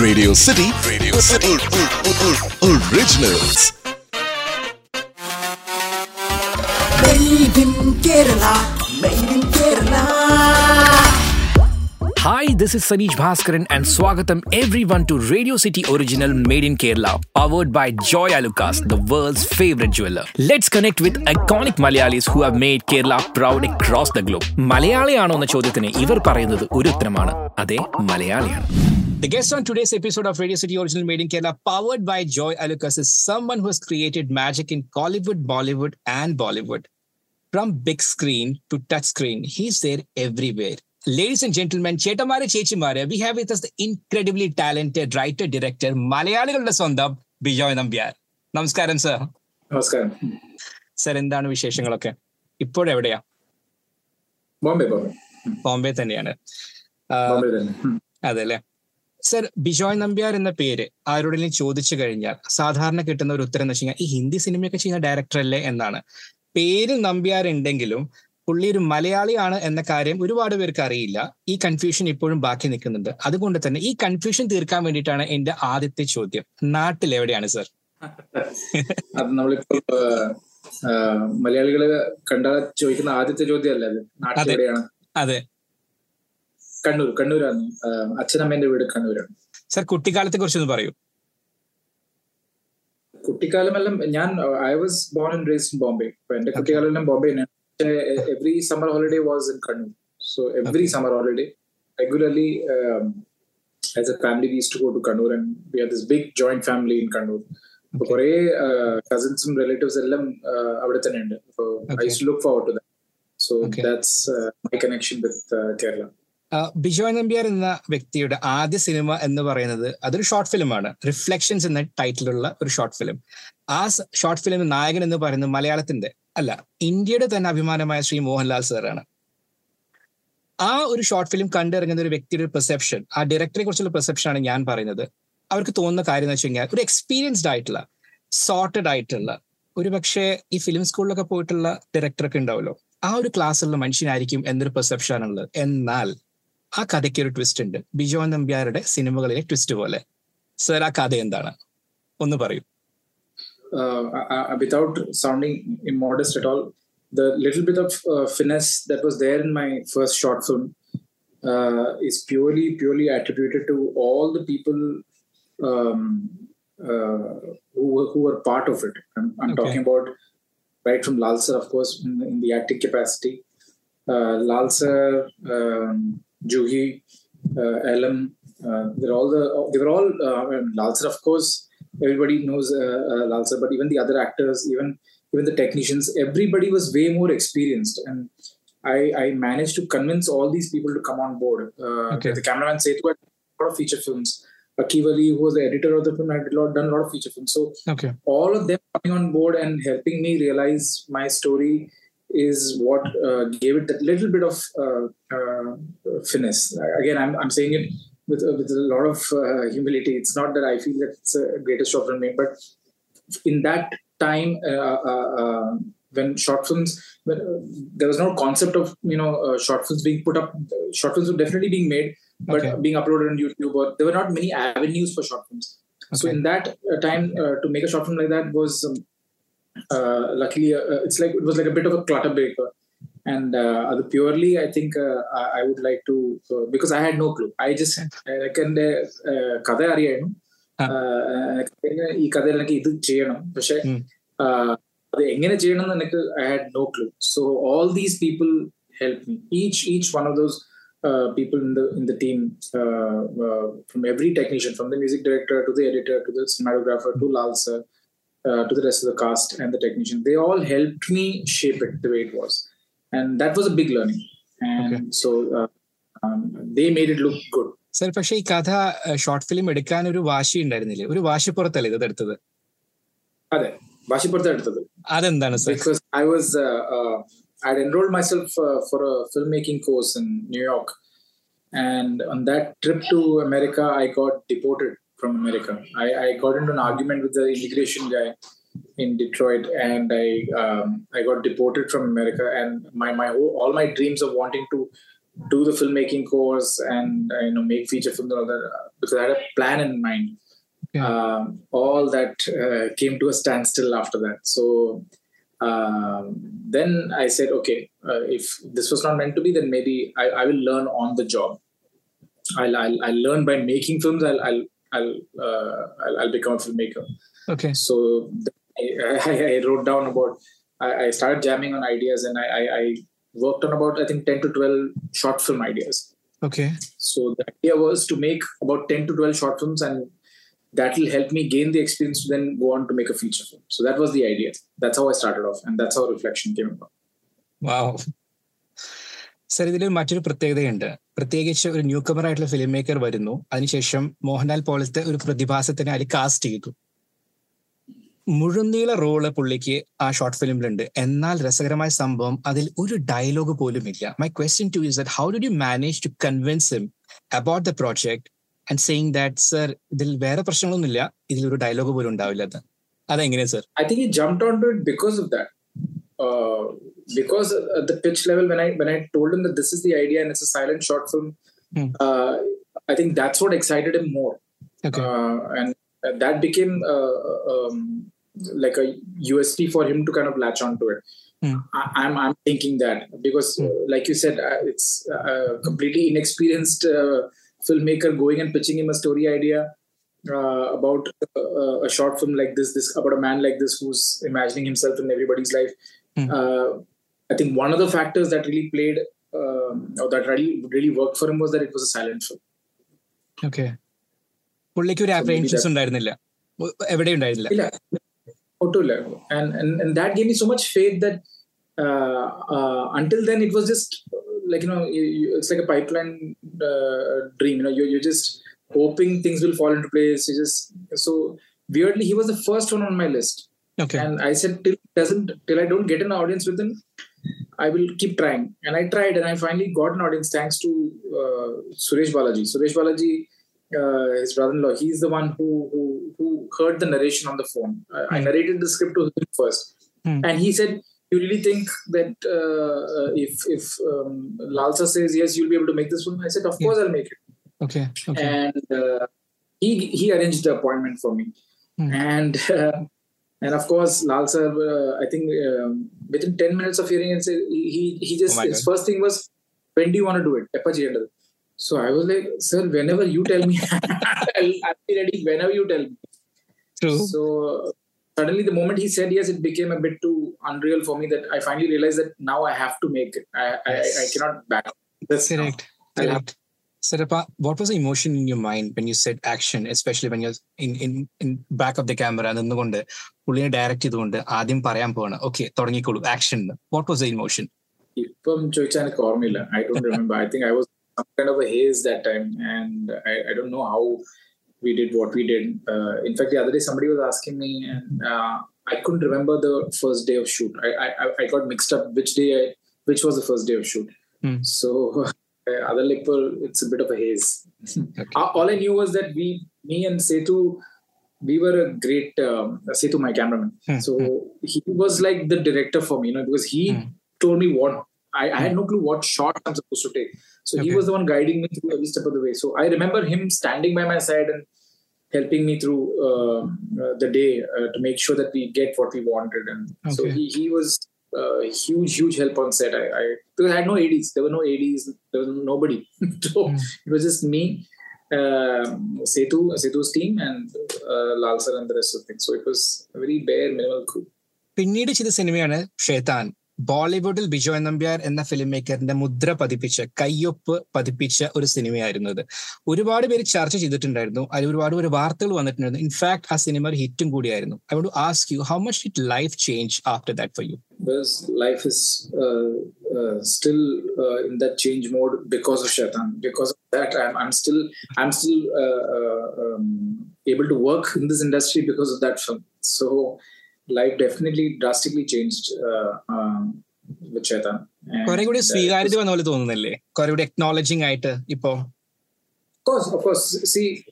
Radio City. Radio City. Originals. Made in Kerala, made in Kerala. Hi, this is Sanish Bhaskaran and Swagatam everyone to Radio City Original Made in Kerala, powered by Joy Alukas, the world's favorite jeweler. Let's connect with iconic Malayalis who have made Kerala proud across the globe. malayali മലയാളിയാണോ എന്ന ചോദ്യത്തിന് ഇവർ പറയുന്നത് ഒരു ഉത്തരമാണ് Malayali മലയാളിയാണ് The guest on today's episode of Radio City Original Made in Kerala, powered by Joy Alucas, is someone who has created magic in Collywood, Bollywood, and Bollywood. From big screen to touch screen, he's there everywhere. Ladies and gentlemen, ചേട്ടന്മാരെ ചേച്ചിമാരെ we have with the incredibly talented writer director മലയാളികളുടെ സ്വന്തം ബിജോയ് നമ്പ്യാർ നമസ്കാരം sir നമസ്കാരം sir എന്താണ് വിശേഷങ്ങളൊക്കെ ഇപ്പോഴെവിടെയാ ബോംബെ ബോംബെ തന്നെയാണ്. അതെ അല്ലെ സർ ബിജോയ് നമ്പ്യാർ എന്ന പേര് ആരോടെങ്കിലും ചോദിച്ചു കഴിഞ്ഞാൽ സാധാരണ കിട്ടുന്ന ഒരു ഉത്തരം എന്ന് വെച്ച് കഴിഞ്ഞാൽ ഈ ഹിന്ദി സിനിമയൊക്കെ ചെയ്യുന്ന ഡയറക്ടർ അല്ലേ എന്നാണ്. പേര് നമ്പ്യാർ ഉണ്ടെങ്കിലും പുള്ളി ഒരു മലയാളിയാണ് എന്ന കാര്യം ഒരുപാട് പേർക്ക് അറിയില്ല. ഈ കൺഫ്യൂഷൻ ഇപ്പോഴും ബാക്കി നിൽക്കുന്നുണ്ട്. അതുകൊണ്ട് തന്നെ ഈ കൺഫ്യൂഷൻ തീർക്കാൻ വേണ്ടിയിട്ടാണ് എന്റെ ആദ്യത്തെ ചോദ്യം. നാട്ടിൽ എവിടെയാണ് സർ അത് നമ്മളിപ്പോ മലയാളികൾ കണ്ടാൽ ചോദിക്കുന്ന ആദ്യത്തെ ചോദ്യം അത്? നാട്ടിലെവിടെയാണ് അതെ. കണ്ണൂർ കണ്ണൂരാണ്. അച്ഛനമ്മേന്റെ വീട് കണ്ണൂരാണ്. സർ കുട്ടിക്കാലത്തെ കുറിച്ചൊന്ന് പറയൂ. കുട്ടിക്കാലമെല്ലാം ഞാൻ I was born and raised in Bombay എന്റെ കുട്ടിക്കാലം എല്ലാം ബോംബെ പക്ഷേ every summer holiday was in Kannur so every summer holiday regularly as a family we to go to Kannur and we are this big joint family in Kannur അപ്പൊ കുറെ കസിൻസും relatives എല്ലാം അവിടെ തന്നെ ഉണ്ട് I. Look forward to that so that's my connection with Kerala Bijoy Nambiar എന്ന വ്യക്തിയുടെ ആദ്യ സിനിമ എന്ന് പറയുന്നത് അതൊരു ഷോർട്ട് ഫിലിമാണ് റിഫ്ലക്ഷൻസ് എന്ന ടൈറ്റിലുള്ള ഒരു ഷോർട്ട് ഫിലിം ആ ഷോർട്ട് ഫിലിം നായകൻ എന്ന് പറയുന്നത് മലയാളത്തിന്റെ അല്ല ഇന്ത്യയുടെ തന്നെ അഭിമാനമായ ശ്രീ മോഹൻലാൽ സാറാണ് ആ ഒരു ഷോർട്ട് ഫിലിം കണ്ടിറങ്ങുന്ന ഒരു വ്യക്തിയുടെ പെർസെപ്ഷൻ ആ ഡയറക്ടറെ കുറിച്ചുള്ള പെർസെപ്ഷൻ ആണ് ഞാൻ പറയുന്നത്. അവർക്ക് തോന്നുന്ന കാര്യം എന്ന് വെച്ച് കഴിഞ്ഞാൽ ഒരു എക്സ്പീരിയൻസ്ഡ് ആയിട്ടുള്ള സോർട്ടഡ് ആയിട്ടുള്ള ഒരു പക്ഷേ ഈ ഫിലിം സ്കൂളിലൊക്കെ പോയിട്ടുള്ള ഡയറക്ടറൊക്കെ ഉണ്ടാവുമല്ലോ ആ ഒരു ക്ലാസ്സുള്ള മനുഷ്യനായിരിക്കും എന്നൊരു പെർസെപ്ഷൻ ആണുള്ളത്. എന്നാൽ ആ കഥയ്ക്ക് ഒരു ട്വിസ്റ്റ് ഉണ്ട് ബിജോ നമ്പ്യാരുടെ സിനിമകളിലെ ട്വിസ്റ്റ് പോലെ സർ ആ കഥ എന്താണ് ഒന്ന് പറയൂ without sounding immodest at all the little bit of finesse that was there in my first short film is purely purely attributed to all the people who, who were part of it. I'm, I'm okay. talking about right from Lal sir, of course, in, in the active capacity. Uh, Lal sir, um, Juhi, uh, Elam. Uh, they're all the they were all uh, of course. Everybody knows uh, uh but even the other actors, even even the technicians, everybody was way more experienced, and I, I managed to convince all these people to come on board. Uh, okay. The cameraman Setu had a lot of feature films. Akivali, who was the editor of the film, had done a lot of feature films. So okay. all of them coming on board and helping me realize my story is what uh, gave it that little bit of uh, uh, finesse. Again, I'm, I'm saying it with, uh, with a lot of uh, humility. It's not that I feel that it's a greatest short film made, but in that time, uh, uh, uh, when short films, when, uh, there was no concept of you know uh, short films being put up. Short films were definitely being made, but Okay. being uploaded on YouTube, or there were not many avenues for short films. So in that uh, time, uh, to make a short film like that was um, luckily uh, it's like it was like a bit of a clutter breaker. And uh, അത് purely, I think uh, I, I would like to uh, because I had no clue. I just എനിക്ക് എൻ്റെ uh, കഥ അറിയായിരുന്നു ആ. Uh, എനിക്ക് ഈ കഥയിൽ എനിക്ക് ഇത് ചെയ്യണം പക്ഷെ ഉം. uh, അത് എങ്ങനെ ചെയ്യണം എന്ന് എനിക്ക് I had no clue so all these people help me each each one of those uh, people in the in the team uh, uh, from every technician from the music director to the editor to the cinematographer to Lal sir uh, to the rest of the cast and the technician they all helped me shape it the way it was and that was a big learning and Okay. so uh, um, they made it look good sir പക്ഷേ ഈ കഥ short film എടുക്കാൻ ഒരു വാശി ഉണ്ടായിരുന്നില്ലേ ഒരു വാശിപ്പുറത്തല്ലേ ഇത് എടുത്തത് അതെ വാശിപ്പുറത്ത് എടുത്തത് അതെന്താണ് sir because I was uh, uh, I'd enrolled myself uh, for a filmmaking course in New York, and on that trip to America, I got deported from America. I, I got into an argument with the immigration guy in Detroit, and I um, I got deported from America, and my my all my dreams of wanting to do the filmmaking course and uh, you know make feature films and all that uh, because I had a plan in mind. Yeah. Um, all that uh, came to a standstill after that. So um, then I said, okay, uh, if this was not meant to be, then maybe I, I will learn on the job. I'll, I'll, I'll learn by making films. I'll I'll I'll, uh, I'll, I'll become a filmmaker. Okay. So I, I, I wrote down about. I, I started jamming on ideas, and I, I, I worked on about I think ten to twelve short film ideas. Okay. So the idea was to make about ten to twelve short films, and that will help me gain the experience to then go on to make a feature film. So that was the idea. That's how I started off, and that's how Reflection came about. Wow sir ഇതിൽ മറ്റൊരു പ്രത്യേകതയുണ്ട് പ്രത്യേകിച്ച് ഒരു new കമർ ആയിട്ടുള്ള film maker വരുന്നു. അതിനുശേഷം മോഹൻലാൽ പോലത്തെ ഒരു പ്രതിഭാസത്തിനെ അതിൽ കാസ്റ്റ് ചെയ്തു. മുഴുനീള റോൾ പുള്ളിക്ക് ആ ഷോർട്ട് ഫിലിമിലുണ്ട് എന്നാൽ രസകരമായ സംഭവം അതിൽ ഒരു ഡയലോഗ് പോലും ഇല്ല. My question to is that how do you manage to convince him about the project and saying that sir ഇതിൽ വേറെ പ്രശ്നങ്ങളൊന്നുമില്ല. ഇതിൽ ഒരു ഡയലോഗ് പോലും ഉണ്ടാവില്ല അതെങ്ങനെയാ sir I think he on to it because of that. Uh, because at the pitch level, when I when I told him that this is the idea and it's a silent short film, mm. uh, I think that's what excited him more. Okay. Uh, and that became um, like a USP for him to kind of latch onto it. Mm. I, am I'm, I'm thinking that because, mm. like you said, it's completely inexperienced filmmaker going and pitching him a story idea uh, about uh, a short film like this, this about a man like this who's imagining himself in everybody's life. Hmm. Uh, I think one of the factors that really played um, or that really really worked for him was that it was a silent film. Okay പുള്ളിക്ക് ഒരു So maybe അപ്രഹൻഷൻസ് that- ഉണ്ടായിരുന്നില്ല എവിടെ ഉണ്ടായിരുന്നില്ല Yeah, auto level, and and and that gave me so much faith that uh, uh, until then it was just uh, like you know you, you, it's like a pipeline uh, dream. You know, you're, you're just hoping things will fall into place. You just so weirdly he was okay and i said till doesn't till i don't get an audience with them i will keep trying and i tried and i finally got an audience thanks to uh, suresh balaji suresh balaji uh, his brother-in-law he's the one who who, who heard the narration on the phone mm. i hmm. narrated the script to him first mm. and he said you really think that uh, if if um, Lal sir says yes, you'll be able to make this film? I said, of hmm. course. I'll make it. Okay. okay. And uh, he he arranged the appointment for me, mm. and uh, and of course lal sir uh, i think um, within 10 minutes of hearing it he he, just Oh his God. first thing was when do you want to do it so i was like sir whenever you tell me I'll, I'll be ready whenever you tell me true so suddenly the moment he said yes it became a bit too unreal for me that i finally realized that now i have to make it i i, I, I cannot back now. Correct. Correct. Sarapa, what was the emotion in your mind when you said action, especially when you're in in in back of the camera നിന്നുകൊണ്ട് പുള്ളിനെ direct ചെയ്തുകൊണ്ട് ആദ്യം പറയാൻ പോവാണ് okay തുടങ്ങിക്കോളൂ action what was the emotion ഇപ്പം ചോദിച്ചാൽ എനിക്ക് ഓർമ്മയില്ല I don't remember I think I was some kind of a haze that time and I, I don't know how we did what we did uh, in fact the other day somebody was asking me and uh, I couldn't remember the first day of shoot I, I I got mixed up which day I, which was the first day of shoot Hmm. so uh, other like it's a bit of a haze Okay. all all I knew was that we me and Setu we were a great um, Setu my cameraman Hmm, so he was like the director for me you know because he Hmm. told me what I, I had no clue what shot I'm supposed to take. So he was the one guiding me through every step of the way. So I remember him standing by my side and helping me through uh, uh, the day uh, to make sure that we get what we wanted. And so he, he was uh, huge, huge help on set. I, I because I had no ADs. There were no ADs. There was nobody. so Hmm. it was just me, um, Setu, Setu's team, and uh, Lal sir and the rest of things. So it was a very bare, minimal crew. പിന്നീട് ചെയ്ത സിനിമയാണ് ഷേത്താൻ ബോളിവുഡിൽ ബിജോയ് നമ്പ്യാർ എന്ന film മേക്കറിന്റെ മുദ്ര പതിപ്പിച്ച കയ്യൊപ്പ് പതിപ്പിച്ച ഒരു സിനിമയായിരുന്നു അത് ഒരുപാട് പേര് ചർച്ച ചെയ്തിട്ടുണ്ടായിരുന്നു. അതിൽ ഒരുപാട് ഒരു വാർത്തകൾ വന്നിട്ടുണ്ടായിരുന്നു. ഇൻഫാക്ട് ആ സിനിമ ഒരു ഹിറ്റും കൂടിയായിരുന്നു. I won't ask you how much it life change after that for you life is still in that change mode because of Shaitan because of that I am still I am still able to work in this industry because of that film so life definitely drastically changed uh, um, with Shaitan. കുറെ കൂടി uh, സ്വീകാര്യത വന്ന പോലെ തോന്നുന്നല്ലേ കുറെ കൂടി acknowledging ആയിട്ട് ഇപ്പോ course, of course. See,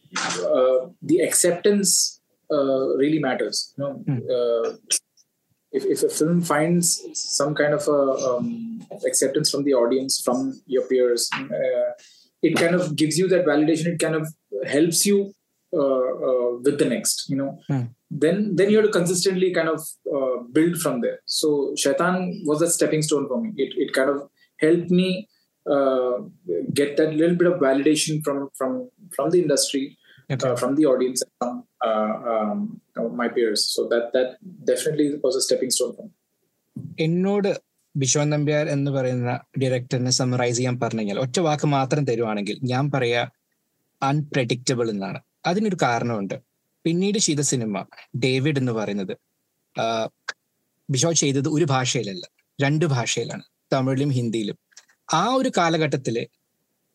uh, the acceptance really matters. You know, hmm. if, if a film finds some kind of a, um, acceptance from the audience, from your peers, it kind of gives you that validation. It kind of helps you with the next. You know. Hmm. Then then you have to consistently kind of uh, build from there. So Shaitan was a stepping stone for me. It it kind of helped me uh, get that little bit of validation from from from the industry, Okay. uh, from the audience, and from uh, um, uh, my peers. So that that definitely was a stepping stone for me. എന്നോട് ബിശ്വൻ നമ്പ്യാർ എന്ന് പറയുന്ന ഡയറക്ടറിനെ summarise ചെയ്യാൻ പറഞ്ഞു കഴിഞ്ഞാൽ ഒറ്റ വാക്ക് മാത്രം തരുവാണെങ്കിൽ ഞാൻ പറയാ അൺപ്രഡിക്റ്റബിൾ എന്നാണ് അതിനൊരു കാരണമുണ്ട് പിന്നീട് ചെയ്ത സിനിമ ഡേവിഡ് എന്ന് പറയുന്നത്. ബിഷോ ചെയ്തത് ഒരു ഭാഷയിലല്ല രണ്ട് ഭാഷയിലാണ് തമിഴിലും ഹിന്ദിയിലും. ആ ഒരു കാലഘട്ടത്തിൽ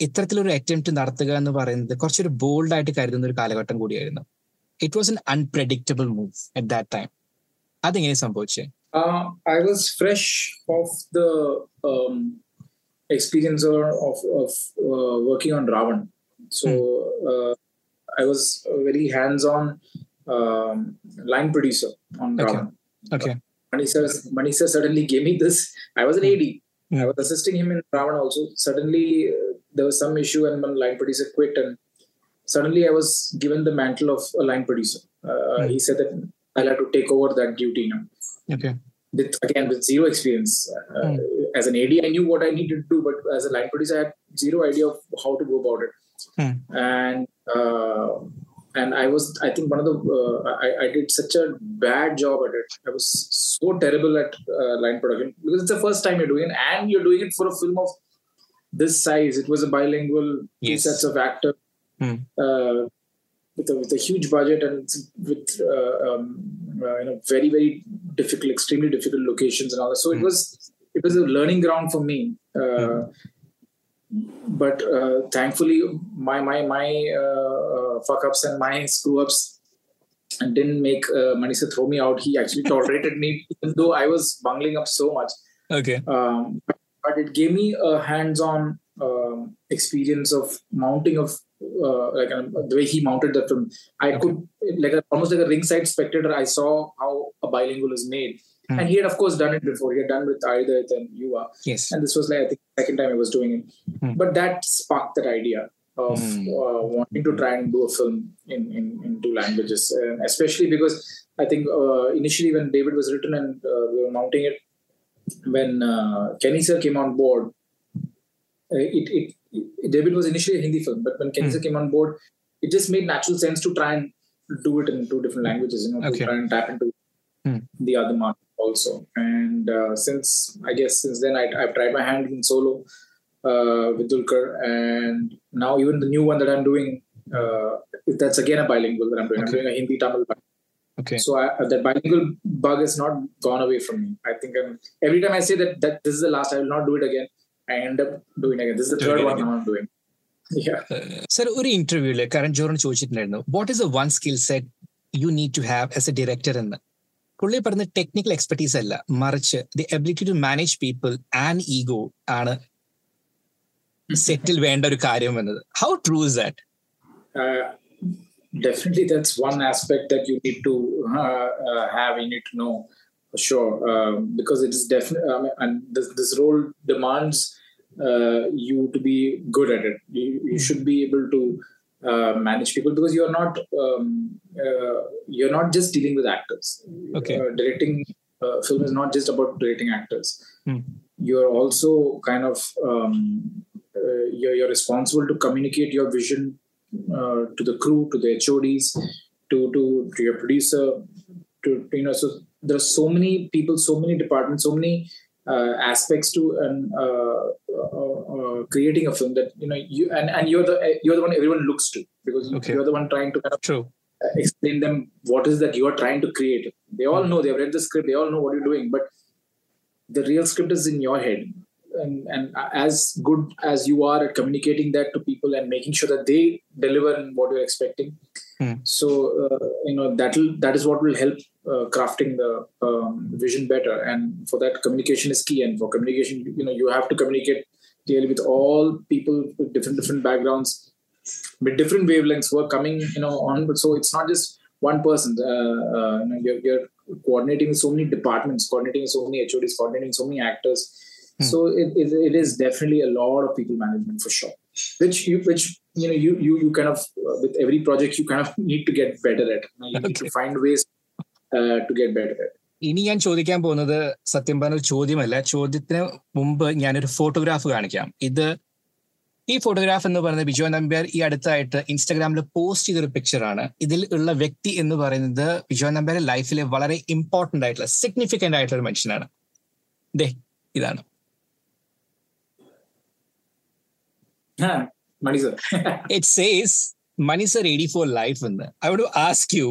ഇത്തരത്തിലൊരു അറ്റംപ്റ്റ് നടത്തുക എന്ന് പറയുന്നത് കുറച്ചൊരു ബോൾഡ് ആയിട്ട് കരുതുന്ന ഒരു കാലഘട്ടം കൂടിയായിരുന്നു. It was an unpredictable move at that time അതെങ്ങനെ സംഭവിച്ചേ? I I was fresh the the of working on Raavan of I was a very hands-on um, line producer on drama. Okay. okay. Mani sir suddenly gave me this. I was an hmm. AD. Yeah. I was assisting him in Ravan also. Suddenly uh, there was some issue and one line producer quit and suddenly I was given the mantle of a line producer. Uh, right. He said that I'll have to take over that duty now. Okay. With, again, with zero experience. Uh, right. As an AD, I knew what I needed to do, but as a line producer, I had zero idea of how to go about it. Hmm. And uh, and I was, I think, one of the uh, I, I did such a bad job at it. I was so terrible at uh, line production because it's the first time you're doing it, and you're doing it for a film of this size. It was a bilingual, two sets of actors. Uh, with a, with a huge budget and with uh, um, uh, you know very very difficult, extremely difficult locations and all that. So it Hmm. was it was a learning ground for me. Uh, but uh, thankfully my my my uh, uh fuck ups and my screw ups didn't make uh, Mani sir throw me out. He actually tolerated me, even though I was bungling up so much. Okay. Um, but it gave me a hands-on um, experience of mounting of uh, like uh, the way he mounted the film. I okay. could like a, almost like a ringside spectator. I saw how a bilingual is made, Hmm. and he had of course done it before. He had done with either and Yuva, yes and this was like I think the second time I was doing it. Hmm. But that sparked that idea of Hmm. uh, wanting to try and do a film in in, in two languages, and especially because I think uh, initially when David was written and uh, we were mounting it, when uh, Kenny sir came on board, uh, it, it, it David was initially a Hindi film, but when Kenny Hmm. sir came on board, it just made natural sense to try and do it in two different languages, you know, Okay. to try and tap into Hmm. the other market also. And uh, since I guess since then I, have tried my hand in solo uh, with Dulquer, and now even the new one that I'm doing, uh, that's again a bilingual that I'm doing. Okay. I'm doing a Hindi Tamil. Okay. So I, uh, that bilingual bug has not gone away from me. I think I'm, every time I say that that this is the last, I will not do it again. I end up doing again. This is the third one I'm doing. Sir ഒരു ഇന്റർവ്യൂല് കരൺ ജോറിന് ചോദിച്ചിട്ടുണ്ടായിരുന്നു what is a one skill set you need to have as a director എന്ന് പുള്ളി പറഞ്ഞ technical expertise അല്ല മറിച്ച് the ability to manage people and ego ആണ് സെറ്റിൽ വേണ്ട ഒരു കാര്യം എന്നത് how true is that Uh, definitely, that's one aspect that you need to uh, uh, have. You need to know for sure um, because it is definitely. I mean, and this, this role demands uh, you to be good at it. You, you should be able to uh, manage people because you're not um, uh, you're not just dealing with actors. Okay. Uh, directing uh, film is not just about directing actors. Hmm. You're also kind of um, uh, you're, you're responsible to communicate your vision uh, to the crew, to the HODs, to to to your producer, to you know. So there are so many people, so many departments, so many uh, aspects to and uh, uh, uh, creating a film that you know you and, and you're the you're the one everyone looks to because Okay. you're the one trying to kind of true uh, explain them what is that you are trying to create. They all know they've read the script, they all know what you're doing, but the real script is in your head. And, and as good as you are at communicating that to people and making sure that they deliver what you're expecting, Hmm. so uh, you know that that is what will help crafting the um, vision better. And for that, communication is key. And for communication, you know, you have to communicate clearly with all people with different different backgrounds with different wavelengths who are coming, you know, on. But so it's not just one person. Uh, uh, you know, you're, you're coordinating so many departments, coordinating so many HODs, coordinating so many actors, So it, it, it is definitely a lot of people management for sure. Which you which you know you you you kind of uh, with every project you kind of need to get better at. You, know, you need to find ways to get better at. ഇനി ഞാൻ ചോദിക്കാൻ പോകുന്നത് സത്യം പറഞ്ഞ ചോദ്യമല്ല ചോദ്യത്തിന് മുമ്പ് ഞാനൊരു photograph കാണിക്കാം ഇത് ഈ ഫോട്ടോഗ്രാഫ് എന്ന് പറയുന്നത് ബിജോ നമ്പ്യാർ ഈ അടുത്തായിട്ട് ഇൻസ്റ്റാഗ്രാമിൽ പോസ്റ്റ് ചെയ്തൊരു പിക്ചർ ആണ് ഇതിൽ ഉള്ള വ്യക്തി എന്ന് പറയുന്നത് ബിജോ നമ്പ്യാർ ലൈഫിലെ വളരെ ഇമ്പോർട്ടന്റ് ആയിട്ടുള്ള സിഗ്നിഫിക്കന്റ് ആയിട്ടുള്ള ഒരു മനുഷ്യനാണ് ദേ ഇതാണ് Mani sir sir. it says Mani Sir 84 Life in there. I want to ask you,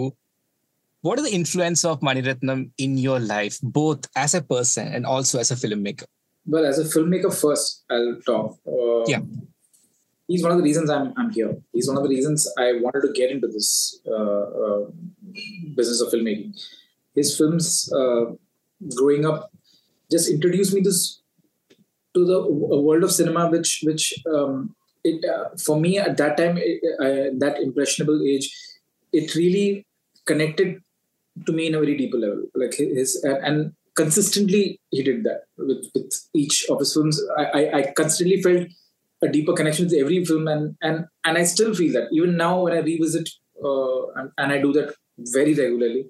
what is the influence of Mani Ratnam in your life, both as a person and also as a filmmaker? well, as a filmmaker, first I'll talk. Uh, Yeah. He's one of the reasons I'm I'm here. He's one of the reasons I wanted to get into this uh, uh, business of filmmaking. His films, uh, growing up, just introduced me this to the a world of cinema, which which um, it uh, for me at that time, it, uh, that impressionable age, it really connected to me in a very deeper level. Like his and, and consistently he did that with, with each of his films. I, I, I consistently felt a deeper connection with every film, and and and I still feel that even now when I revisit, uh, and, and I do that very regularly,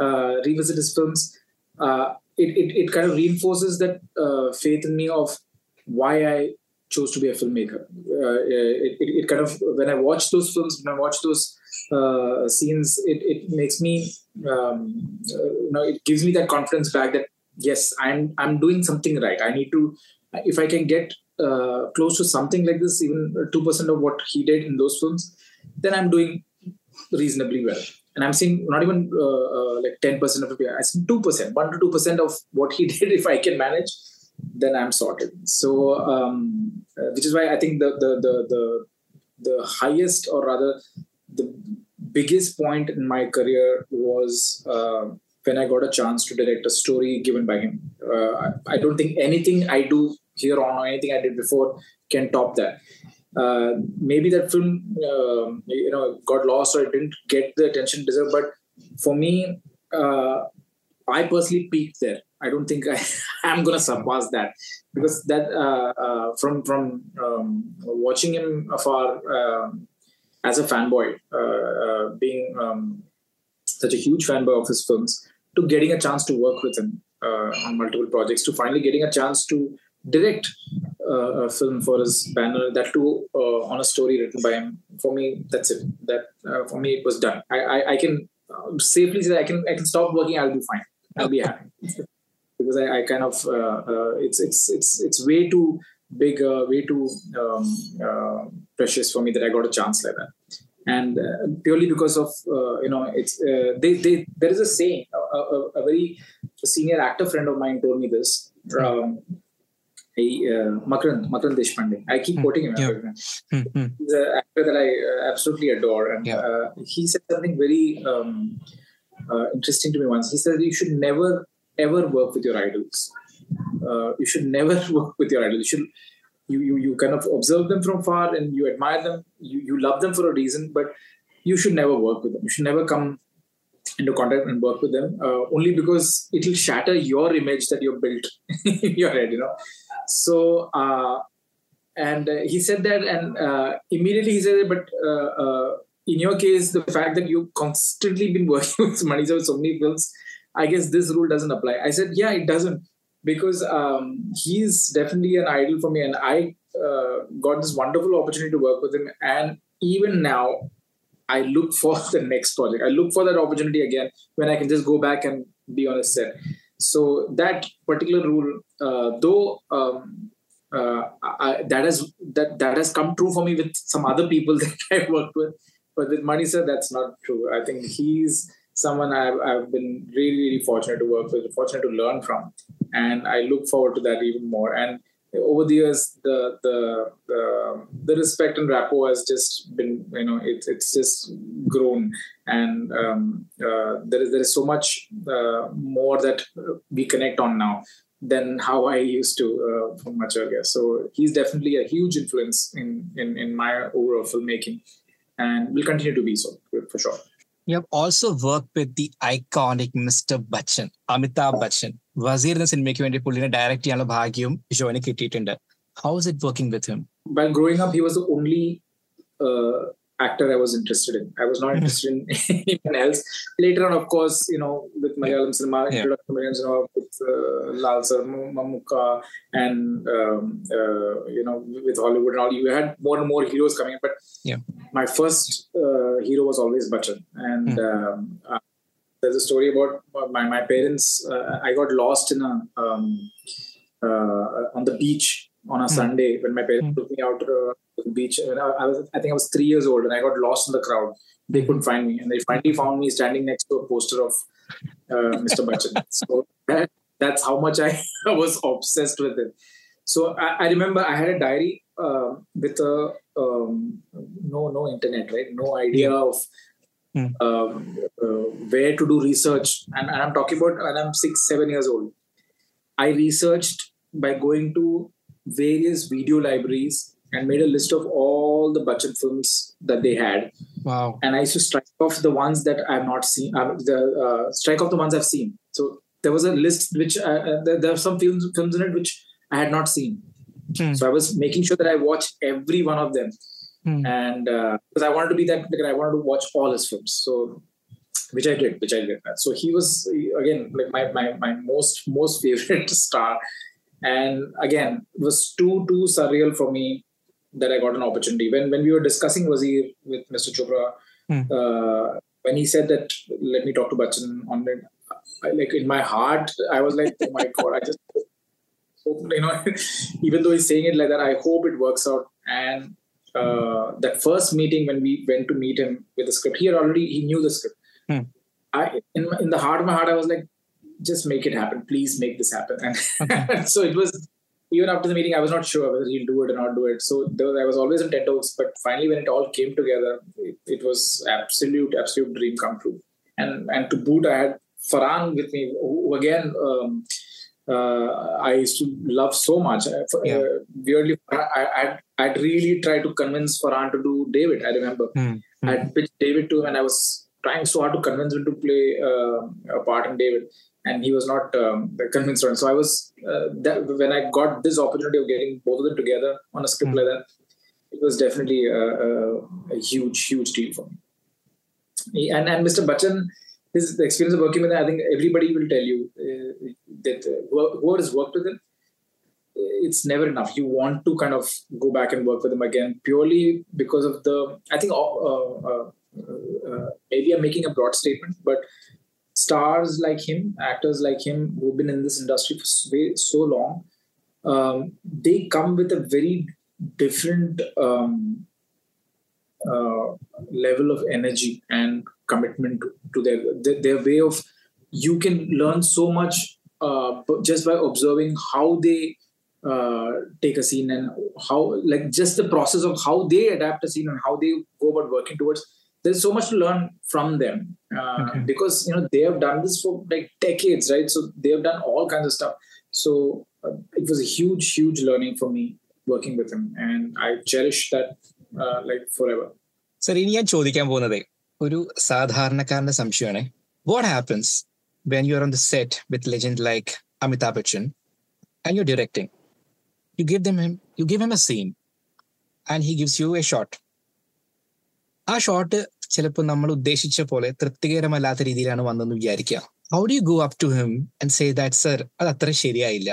uh, revisit his films. Uh, it, it, it kind of reinforces that uh, faith in me of why I chose to be a filmmaker. Uh, it, it, it kind of when I watch those films, when I watch those uh, scenes, it, it makes me, um, you know, it gives me that confidence back that yes, I'm I'm doing something right. I need to, if I can get uh, close to something like this, even two percent of what he did in those films, then I'm doing reasonably well. And I'm seeing not even uh, uh, like ten percent of it. I see two percent, one to two percent of what he did. If I can manage, then I'm sorted. So, um, uh, which is why I think the the the the, the highest, or rather, the biggest point in my career was uh, when I got a chance to direct a story given by him. Uh, I, don't think anything I do here on or anything I did before can top that. Uh, maybe that film, um you know, got lost or it didn't get the attention deserved. But for me, uh, I personally peaked there. I don't think I am gonna surpass that because that uh, uh, from from um, watching him afar um, as a fanboy, uh, uh, being um, such a huge fanboy of his films, to getting a chance to work with him uh, on multiple projects, to finally getting a chance to direct uh, a film for his banner, that too on a story written by him. For me, that's it. That for me, it was done. I I, I can safely say I can I can stop working. I'll be fine. I'll be happy because I, I kind of it's it's it's it's way too big, uh, way too um, uh, precious for me that I got a chance like that. And uh, purely because of uh, you know, it's uh, they they there is a saying. A, a, a very senior actor friend of mine told me this. Um, he, uh, Makarand Makarand Deshpande. I keep quoting him. yeah. Hmm. He's an actor that I uh, absolutely adore, and Yeah. uh, he said something very um, uh, interesting to me once. He said you should never ever work with your idols. Uh, you should never work with your idols. You should you, you you kind of observe them from far and you admire them. You you love them for a reason, but you should never work with them. You should never come into contact and work with them uh, only because it will shatter your image that you've built in your head. You know, so. Uh, and uh, he said that and uh, immediately he said but uh, uh, in your case the fact that you've constantly been working with Mani sir with so many films i guess this rule doesn't apply i said yeah it doesn't because um, he's definitely an idol for me and i uh, got this wonderful opportunity to work with him and even now i look for the next project i look for that opportunity again when i can just go back and be on a set so that particular rule uh, though um, uh, I, that has that that has come true for me with some other people that I've worked with. But with Mani sir, that's not true. I think he's someone I've, I've been really really fortunate to work with, fortunate to learn from, and I look forward to that even more. And over the years, the the the, the respect and rapport has just been you know it's it's just grown, and um, uh, there is there is so much uh, more that we connect on now than how I used to uh, from much earlier. So he's definitely a huge influence in, in, in my overall filmmaking and will continue to be so for sure. You have also worked with the iconic Mr. Bachchan, Amitabh Bachchan. Wazir എന്ന സിനിമയ്ക്ക് വേണ്ടി പുള്ളിനെ direct ചെയ്യാനുള്ള ഭാഗ്യവും ജോയിന് കിട്ടിയിട്ടുണ്ട് how is it working with him While growing up, he was the only uh, actor I was interested in. I was not interested in anyone else. Later on, of course, you know, with Malayalam cinema, Yeah. introduction Malayalam cinema with uh, Lal Sir, Mammukka, and um, uh, you know, with Hollywood and all, you had more and more heroes coming in. But Yeah. my first uh, hero was always Bachchan, and um, uh, there's a story about my my parents. Uh, I got lost in a um, uh, on the beach on a Sunday when my parents took me out to the, beach. I, I was, I think I was three years old, and I got lost in the crowd. They couldn't find me, and they finally found me standing next to a poster of uh, Mr. Bachchan. so that, that's how much I was obsessed with it. So I, I remember I had a diary uh, with a um, no no internet, right? No idea of Hmm. um, uh, where to do research, and, and I'm talking about when I'm six seven years old. I researched by going to various video libraries and made a list of all the Bachchan films that they had, Wow. and I used to strike off the ones that I have not seen. Uh, the uh, strike off the ones I've seen. So there was a list which uh, uh, there, there are some films films in it which I had not seen. Hmm. So I was making sure that I watched every one of them, Hmm. and uh, because I wanted to be that, because I wanted to watch all his films. So which I did, which I did. So he was again like my my, my most most favorite star, and again it was too too surreal for me that I got an opportunity. When when we were discussing Wazir with Mr. Chopra, Hmm. uh, when he said that let me talk to Bachchan on it, I, like in my heart, I was like, oh my god, I just hope you know, even though he's saying it like that, I hope it works out. And uh, that first meeting when we went to meet him with the script, he had already he knew the script. Hmm. I in my, in the heart of my heart, I was like, just make it happen, please make this happen. And so it was even after the meeting, I was not sure whether he'll do it or not do it. So there was, I was always in ten toes, but finally when it all came together, it, it was absolute absolute dream come true. And and to boot, I had Farhan with me, who again. Um, uh, I used to love so much. Uh, Yeah. uh, weirdly, I, I'd, I'd really tried to convince Farhan to do David. I remember Hmm. Hmm. I pitched David to him, and I was trying so hard to convince him to play uh, a part in David, and he was not um, convinced. on. So I was uh, that, when I got this opportunity of getting both of them together on a script Hmm. like that, it was definitely a, a, a huge, huge deal for me. He- And and Mr. Bachchan, his experience of working with him, I think everybody will tell you uh, that uh, who- whoever has worked with him, it's never enough. You want to kind of go back and work with him again purely because of the. I think uh, uh, uh, maybe I'm making a broad statement, but stars like him, actors like him, who've been in this industry for so long, um, they come with a very different um, uh, level of energy and commitment to, their their way of. You can learn so much uh, just by observing how they uh, take a scene and how like just the process of how they adapt a scene and how they go about working towards there's so much to learn from them uh, Okay. because you know they have done this for like decades right so they have done all kinds of stuff so uh, it was a huge huge learning for me working with him and i cherish that uh, like forever sir ഇനി ഞാൻ ചോദിക്കാൻ പോകുന്നത് ഒരു സാധാരണക്കാരന്റെ സംശയമാണ് what happens when you are on the set with legend like Amitabh Bachchan and you directing you give them him you give him A scene and he gives you A shot ആ shot ചിലപ്പോൾ നമ്മൾ ഉദ്ദേശിച്ച പോലെ തൃപ്തികരമല്ലാത്ത രീതിയിലാണ് വന്നെന്ന് വിചാരിക്കുക how do you go up to him and say that sir അത് അത്ര ശരിയായില്ല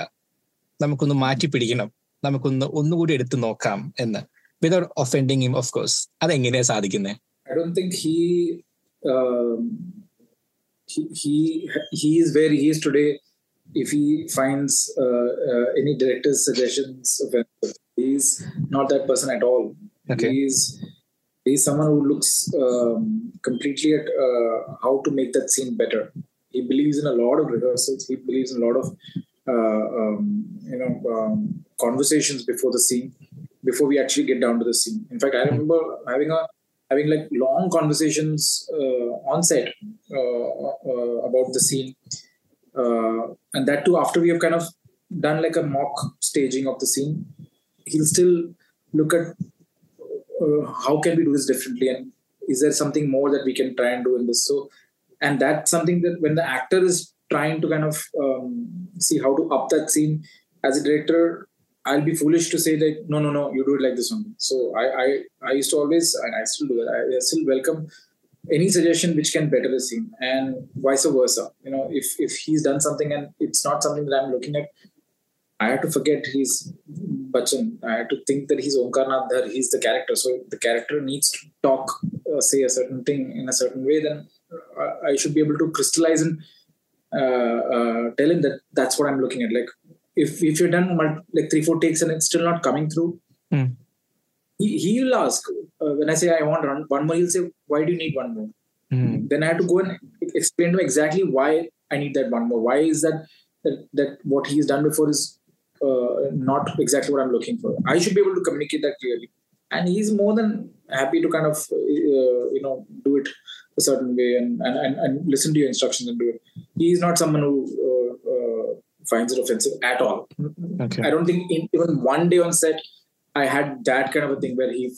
നമുക്കൊന്ന് മാറ്റി പിടിക്കണം നമുക്കൊന്ന് ഒന്നുകൂടി എടുത്തു നോക്കാം എന്ന് without offending him of course അതെങ്ങനെയാ സാധിക്കുന്നത് I don't think he um, he he he is where he is today. If he finds uh, uh, any director's suggestions, offensive. he's not that person at all. Okay. He's he's someone who looks um, completely at uh, how to make that scene better. He believes in a lot of rehearsals. He believes in a lot of uh, um, you know um, conversations before the scene, before we actually get down to the scene. In fact, I remember having a having like long conversations uh, on set uh, uh, about the scene, uh, and that too after we have kind of done like a mock staging of the scene. He'll still look at how can we do this differently, and is there something more that we can try and do in this? So, and that's something that when the actor is trying to kind of um, see how to up that scene. As a director, I'll be foolish to say that no, no, no, you do it like this one. So I, I, I used to always, and I still do that. I, I still welcome any suggestion which can better the scene, and vice versa. You know, if if he's done something and it's not something that I'm looking at, I had to forget he's Bachchan. I had to think that he's Omkarnath Dhar. He's the character. So if the character needs to talk, uh, say a certain thing in a certain way, then uh, I should be able to crystallize and uh, uh, tell him that that's what I'm looking at. Like if if you've done mul- like three four takes and it's still not coming through, Hmm. he he'll ask uh, when I say I want run, one more. He'll say, "Why do you need one more?" Hmm. Then I have to go and explain to him exactly why I need that one more. Why is that that, that what he's done before is uh, not exactly what I'm looking for? I should be able to communicate that clearly, and he's more than happy to kind of uh, you know do it a certain way and, and and listen to your instructions and do it. He's not someone who uh, uh, finds it offensive at all. Okay. I don't think in, even one day on set I had that kind of a thing where he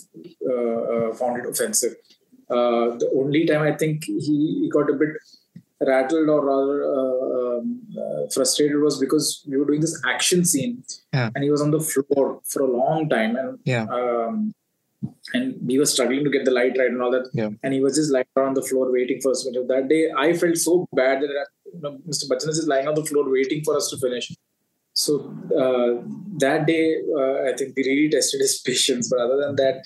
uh, uh, found it offensive. Uh, the only time I think he, he got a bit rattled or rather uh, um, uh, frustrated was because we were doing this action scene Yeah. and he was on the floor for a long time and Yeah. um, and we were struggling to get the light right and all that Yeah. and he was just lying on the floor waiting for us to finish. That day I felt so bad that you know, Mr. Bachchan is lying on the floor waiting for us to finish. So uh, that day, uh, I think we really tested his patience. But other than that,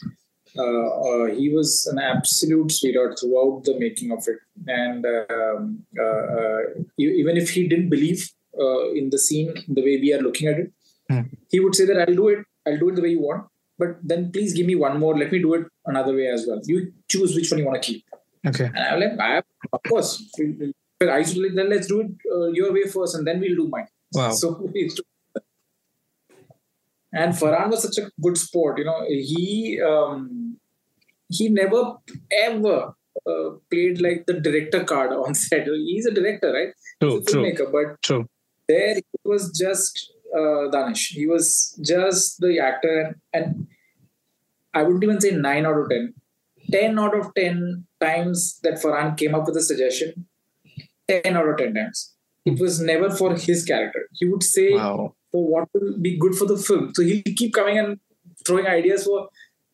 uh, uh, he was an absolute sweetheart throughout the making of it. And um, uh, uh, even if he didn't believe uh, in the scene the way we are looking at it, Hmm. he would say that I'll do it. I'll do it the way you want. But then please give me one more. Let me do it another way as well. You choose which one you want to keep. Okay. And I'm like, I, of course. But I should then let's do it uh, your way first, and then we'll do mine. Wow. So we used to- and Farhan was such a good sport. You know, he um, he never ever uh, played like the director card on set. He's a director, right? True. He's a True. but True. there he was just uh, Danish. He was just the actor, and, and I wouldn't even say nine out of ten. Ten out of ten times that Farhan came up with a suggestion, ten out of ten times. It was never for his character. He would say Wow. For what will be good for the film. So he'll keep coming and throwing ideas for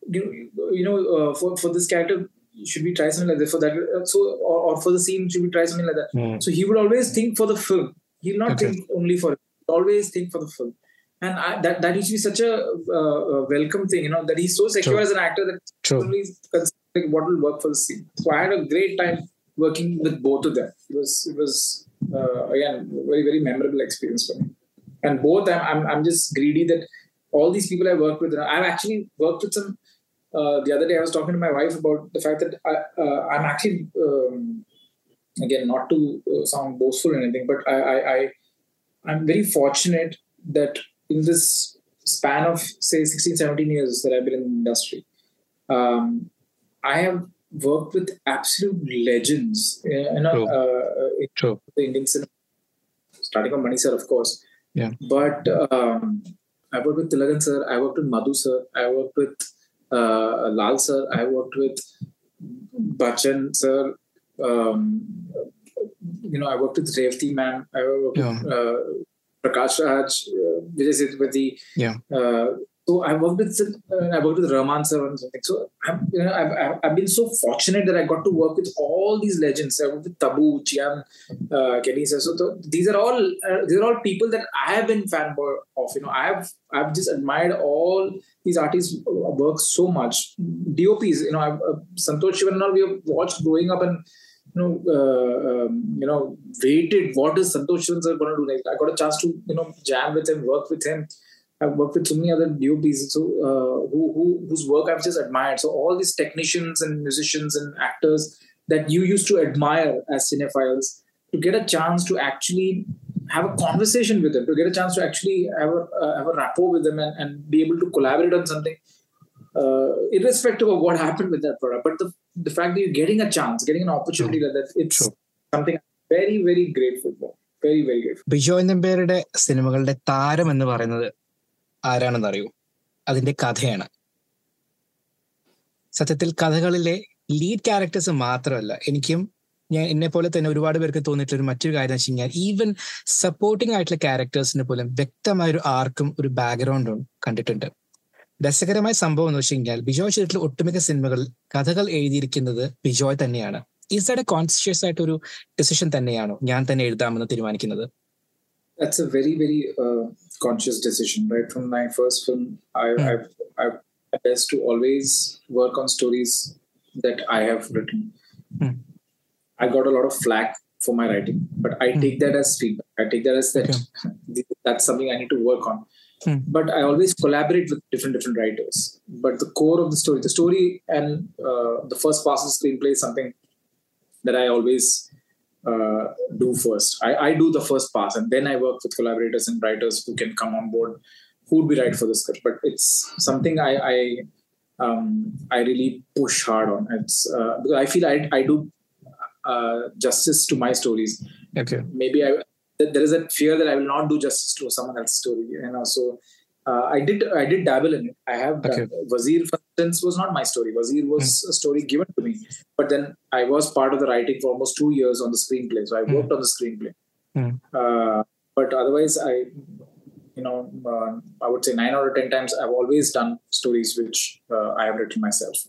you know, you know uh, for for this character. Should we try something like this for that? Uh, So or, or for the scene, should we try something like that? Hmm. So he would always think for the film. He'll not Okay. think only for it. Always think for the film. And I, that that used to be such a, uh, welcome thing, you know, that he's so secure True. as an actor that True. only considering what will work for the scene. So I had a great time working with both of them. It was it was uh, again very very memorable experience for me. And both I'm I'm, I'm just greedy that all these people I work with. I've actually worked with some. Uh, the other day I was talking to my wife about the fact that I, uh, I'm actually um, again not to uh, sound boastful or anything, but I, I, I I'm very fortunate that in this span of say 16, 17 years that I've been in the industry, um, I have worked with absolute legends. You know, True. uh, in True. the Indian cinema, starting from Mani sir, of course. Yeah. But um, I worked with Thilakan sir. I worked with Madhu sir. I worked with uh, Lal sir. I worked with Bachchan sir. Um, you know, I worked with Revati ma'am. I worked Yeah. with uh, Prakash Raj, uh, Vijay Sethupathi. Yeah. Uh, so I worked with uh, I worked with Rahman sir and something. So I'm, you know, I've, I've, I've been so fortunate that I got to work with all these legends. I worked with Tabu, Chiyaan, uh, Kenny sir. So th- these are all uh, these are all people that I have been fanboy of. You know, I have I've just admired all these artists' work so much. DOPs, you know, I've, uh, Santosh Sivan and all we have watched growing up and you know, uh, um, you know, waited. What is Santosh Sivan sir going to do next? I got a chance to you know jam with him, work with him. I've worked with so many other DOPs, so uh, who, who whose work I've just admired. So all these technicians and musicians and actors that you used to admire as cinephiles, to get a chance to actually have a conversation with them, to get a chance to actually have a uh, have a rapport with them and, and be able to collaborate on something, uh, irrespective of what happened with that product. But the the fact that you're getting a chance, getting an opportunity like that, it's True. something I'm very very grateful for. Very very grateful. Bijo നമ്പ്യാരുടെ സിനിമകളുടെ താരം എന്ന് പറയുന്നത് ആരാണെന്ന് അറിയൂ അതിന്റെ കഥയാണ്. സത്യത്തിൽ കഥകളിലെ ലീഡ് ക്യാരക്ടേഴ്സ് മാത്രമല്ല എനിക്കും ഞാൻ എന്നെ പോലെ തന്നെ ഒരുപാട് പേർക്ക് തോന്നിയിട്ടുള്ള ഒരു മറ്റൊരു കാര്യം വെച്ച് കഴിഞ്ഞാൽ ഈവൻ സപ്പോർട്ടിംഗ് ആയിട്ടുള്ള ക്യാരക്ടേഴ്സിന് പോലും വ്യക്തമായ ഒരു ആർക്കും ഒരു ബാക്ക്ഗ്രൗണ്ടും കണ്ടിട്ടുണ്ട്. രസകരമായ സംഭവം എന്ന് വെച്ച് കഴിഞ്ഞാൽ ബിജോയ് ചെയ്തിട്ടുള്ള ഒട്ടുമിക്ക സിനിമകളിൽ കഥകൾ എഴുതിയിരിക്കുന്നത് ബിജോയ് തന്നെയാണ്. ഇസ് ദാറ്റ് എ കോൺഷ്യസ് ആയിട്ട് ഒരു ഡിസിഷൻ തന്നെയാണോ ഞാൻ തന്നെ എഴുതാമെന്ന് തീരുമാനിക്കുന്നത്. That's a very, very uh, conscious decision. Right from my first film, I, Hmm. I've, I've best to always work on stories that I have written. Hmm. I got a lot of flack for my writing, but I Hmm. take that as feedback. I take that as that that's something I need to work on. Hmm. But I always collaborate with different different writers. But the core of the story, the story and uh, the first pass of the screenplay is something that I always uh, do first. I, I, do the first pass, and then I work with collaborators and writers who can come on board, who would be right for the script. But it's something I I, um, I really push hard on. It's uh, because I feel I I do uh, justice to my stories. Okay. Maybe I there is a fear that I will not do justice to someone else's story, you know. So uh, I did I did dabble in it. I have done. Wazir, for instance, was not my story. Wazir was a story given to me, but then I was part of the writing for almost two years on the screenplay. So I worked on the screenplay. Hmm. Uh, but otherwise, I, you know, uh, I would say nine out of ten times I've always done stories which uh, I have written myself.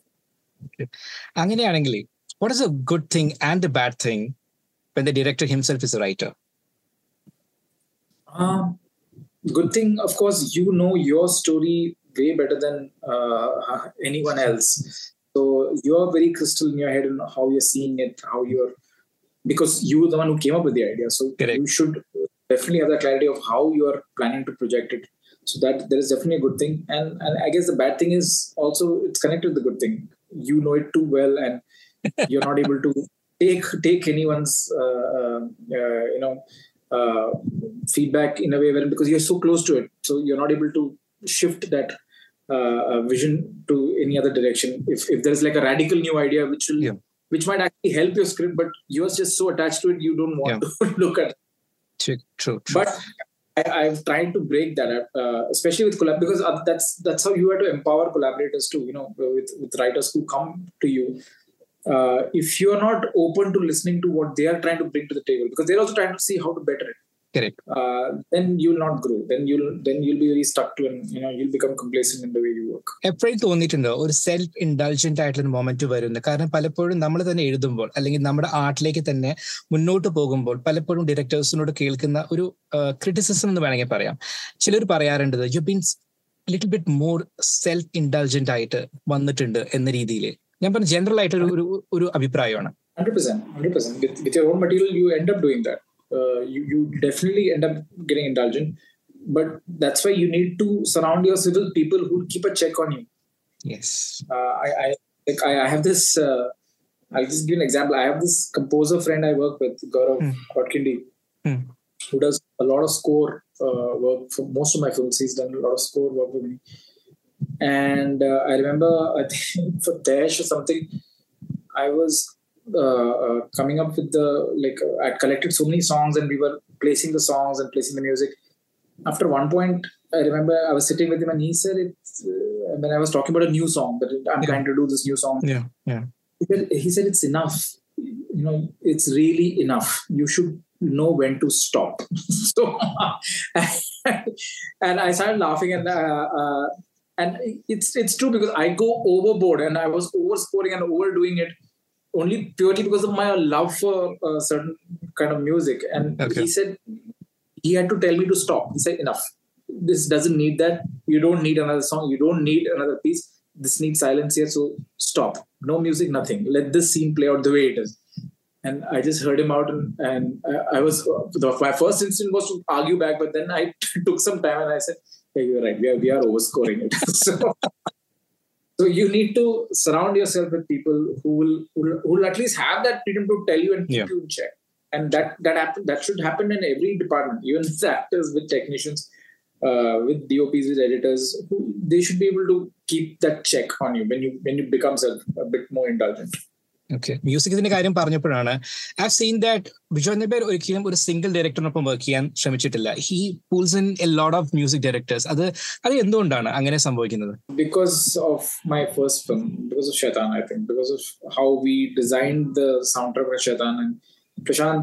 അങ്ങനെയാണെങ്കിൽ what is A good thing and the bad thing when the director himself is A writer Um, good thing, of course, you know your story way better than uh, anyone else. So you're very crystal in your head and how you're seeing it, how you're because you were the one who came up with the idea. So Correct. you should definitely have the clarity of how you're planning to project it. So that there is definitely a good thing. And and I guess the bad thing is also it's connected to the good thing. You know it too well and you're not able to take take anyone's uh, uh, uh, you know uh, feedback in a way where because you're so close to it, so you're not able to shift that uh, uh, vision to any other direction. If if there's like a radical new idea which will Yeah. which might actually help your script, but you're just so attached to it, you don't want to look at. it. True, true, true. But I, I've tried to break that up, uh, especially with collab because uh, that's that's how you have to empower collaborators too. You know, with with writers who come to you. Uh, if you're not open to listening to what they are trying to bring to the table, because they're also trying to see how to better it, Correct. uh, then you'll not grow. Then you'll then you'll be very stuck to, and you know, you'll become complacent in the way you work. എപ്പോഴും തോന്നിയിട്ടുണ്ടോ ഒരു self ഇൻഡൾജന്റ് ആയിട്ടുള്ള moment വരുന്നത് കാരണം പലപ്പോഴും നമ്മൾ തന്നെ എഴുതുമ്പോൾ അല്ലെങ്കിൽ നമ്മുടെ ആർട്ടിലേക്ക് തന്നെ മുന്നോട്ട് പോകുമ്പോൾ പലപ്പോഴും ഡയറക്ടേഴ്സിനോട് കേൾക്കുന്ന ഒരു ക്രിറ്റിസിസം എന്ന് വേണമെങ്കിൽ പറയാം ചിലർ പറയാറുണ്ട് you been little bit more self indulgent ആയിട്ട് വന്നിട്ടുണ്ട് എന്ന രീതിയിൽ ഞാൻ പറഞ്ഞ ജനറൽ ആയിട്ട് ഒരു ഒരു- ഒരു അഭിപ്രായമാണ് Hundred percent, hundred percent. With with your own material, you end up doing that. Uh, you you definitely end up getting indulgent, but that's why you need to surround yourself with people who keep a check on you. Yes Uh, I I like I, I have this. Uh, I'll just give an example. I have this composer friend I work with, Gaurav Hmm. Kotkindi, Hmm. who does a lot of score uh, work for most of my films. He's done a lot of score work with me. and uh, I remember, I think for Taish or something, I was uh, uh, coming up with the like uh, I'd collected so many songs and we were placing the songs and placing the music. After one point, I remember I was sitting with him and he said it's uh, when I was talking about a new song that I'm Yeah. trying to do this new song. Yeah, yeah. He said, he said it's enough. You know, it's really enough. You should know when to stop. so, and I started laughing and uh, uh, and it's it's true because I go overboard and I was overscoring and overdoing it only purely because of my love for a certain kind of music. And Okay. he said he had to tell me to stop. He said enough. This doesn't need that. You don't need another song. You don't need another piece. This needs silence here. So stop. No music. Nothing. Let this scene play out the way it is. And I just heard him out, and, and I, I was the, my first instinct was to argue back, but then I took some time and I said, "Yeah, you're right. We are we are overscoring it." so, so you need to surround yourself with people who will who will, at least have that freedom to tell you and keep Yeah. you in check. And that that happen, that should happen in every department, even with actors, with technicians, uh, with DOPs, with editors. Who, they should be able to keep that check on you when you when you become self, a bit more indulgent. Okay മ്യൂസിക്കിന്റെ കാര്യം പറഞ്ഞപ്പോഴാണ് I seen that Bijoy നബേർ ഒരിക്കലും ഒരു single ഡയറക്ടറിനൊപ്പം work ചെയ്യാൻ ശ്രമിച്ചിട്ടില്ല he pulls in a lot of music directors അത് അത് എന്തുകൊണ്ടാണ് അങ്ങനെ സംഭവിക്കുന്നത് because of my first film, because of Shaitan, I think, because of how we designed the soundtrack for Shaitan, and Prashant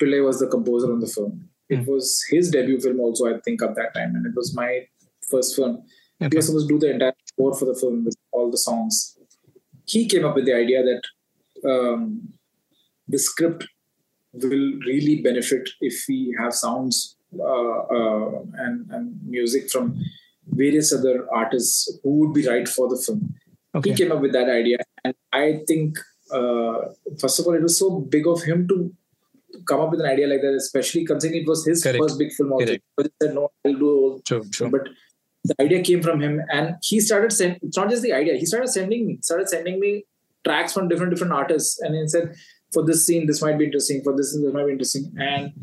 Pillai was the composer on the film. It was his debut film, also, I think, at that time, and it was my first film. He Okay. was supposed to do the entire score for the film with all the songs. He came up with the idea that um, the script will really benefit if we have sounds uh, uh, and, and music from various other artists who would be right for the film. Okay. He came up with that idea, and I think uh, first of all, it was so big of him to come up with an idea like that, especially considering it was his Correct. first big film. Also, but he said no, I'll do all True, true. but the idea came from him and he started send it's not just the idea he started sending me started sending me tracks from different different artists and he said for this scene this might be interesting. For this this might be interesting. And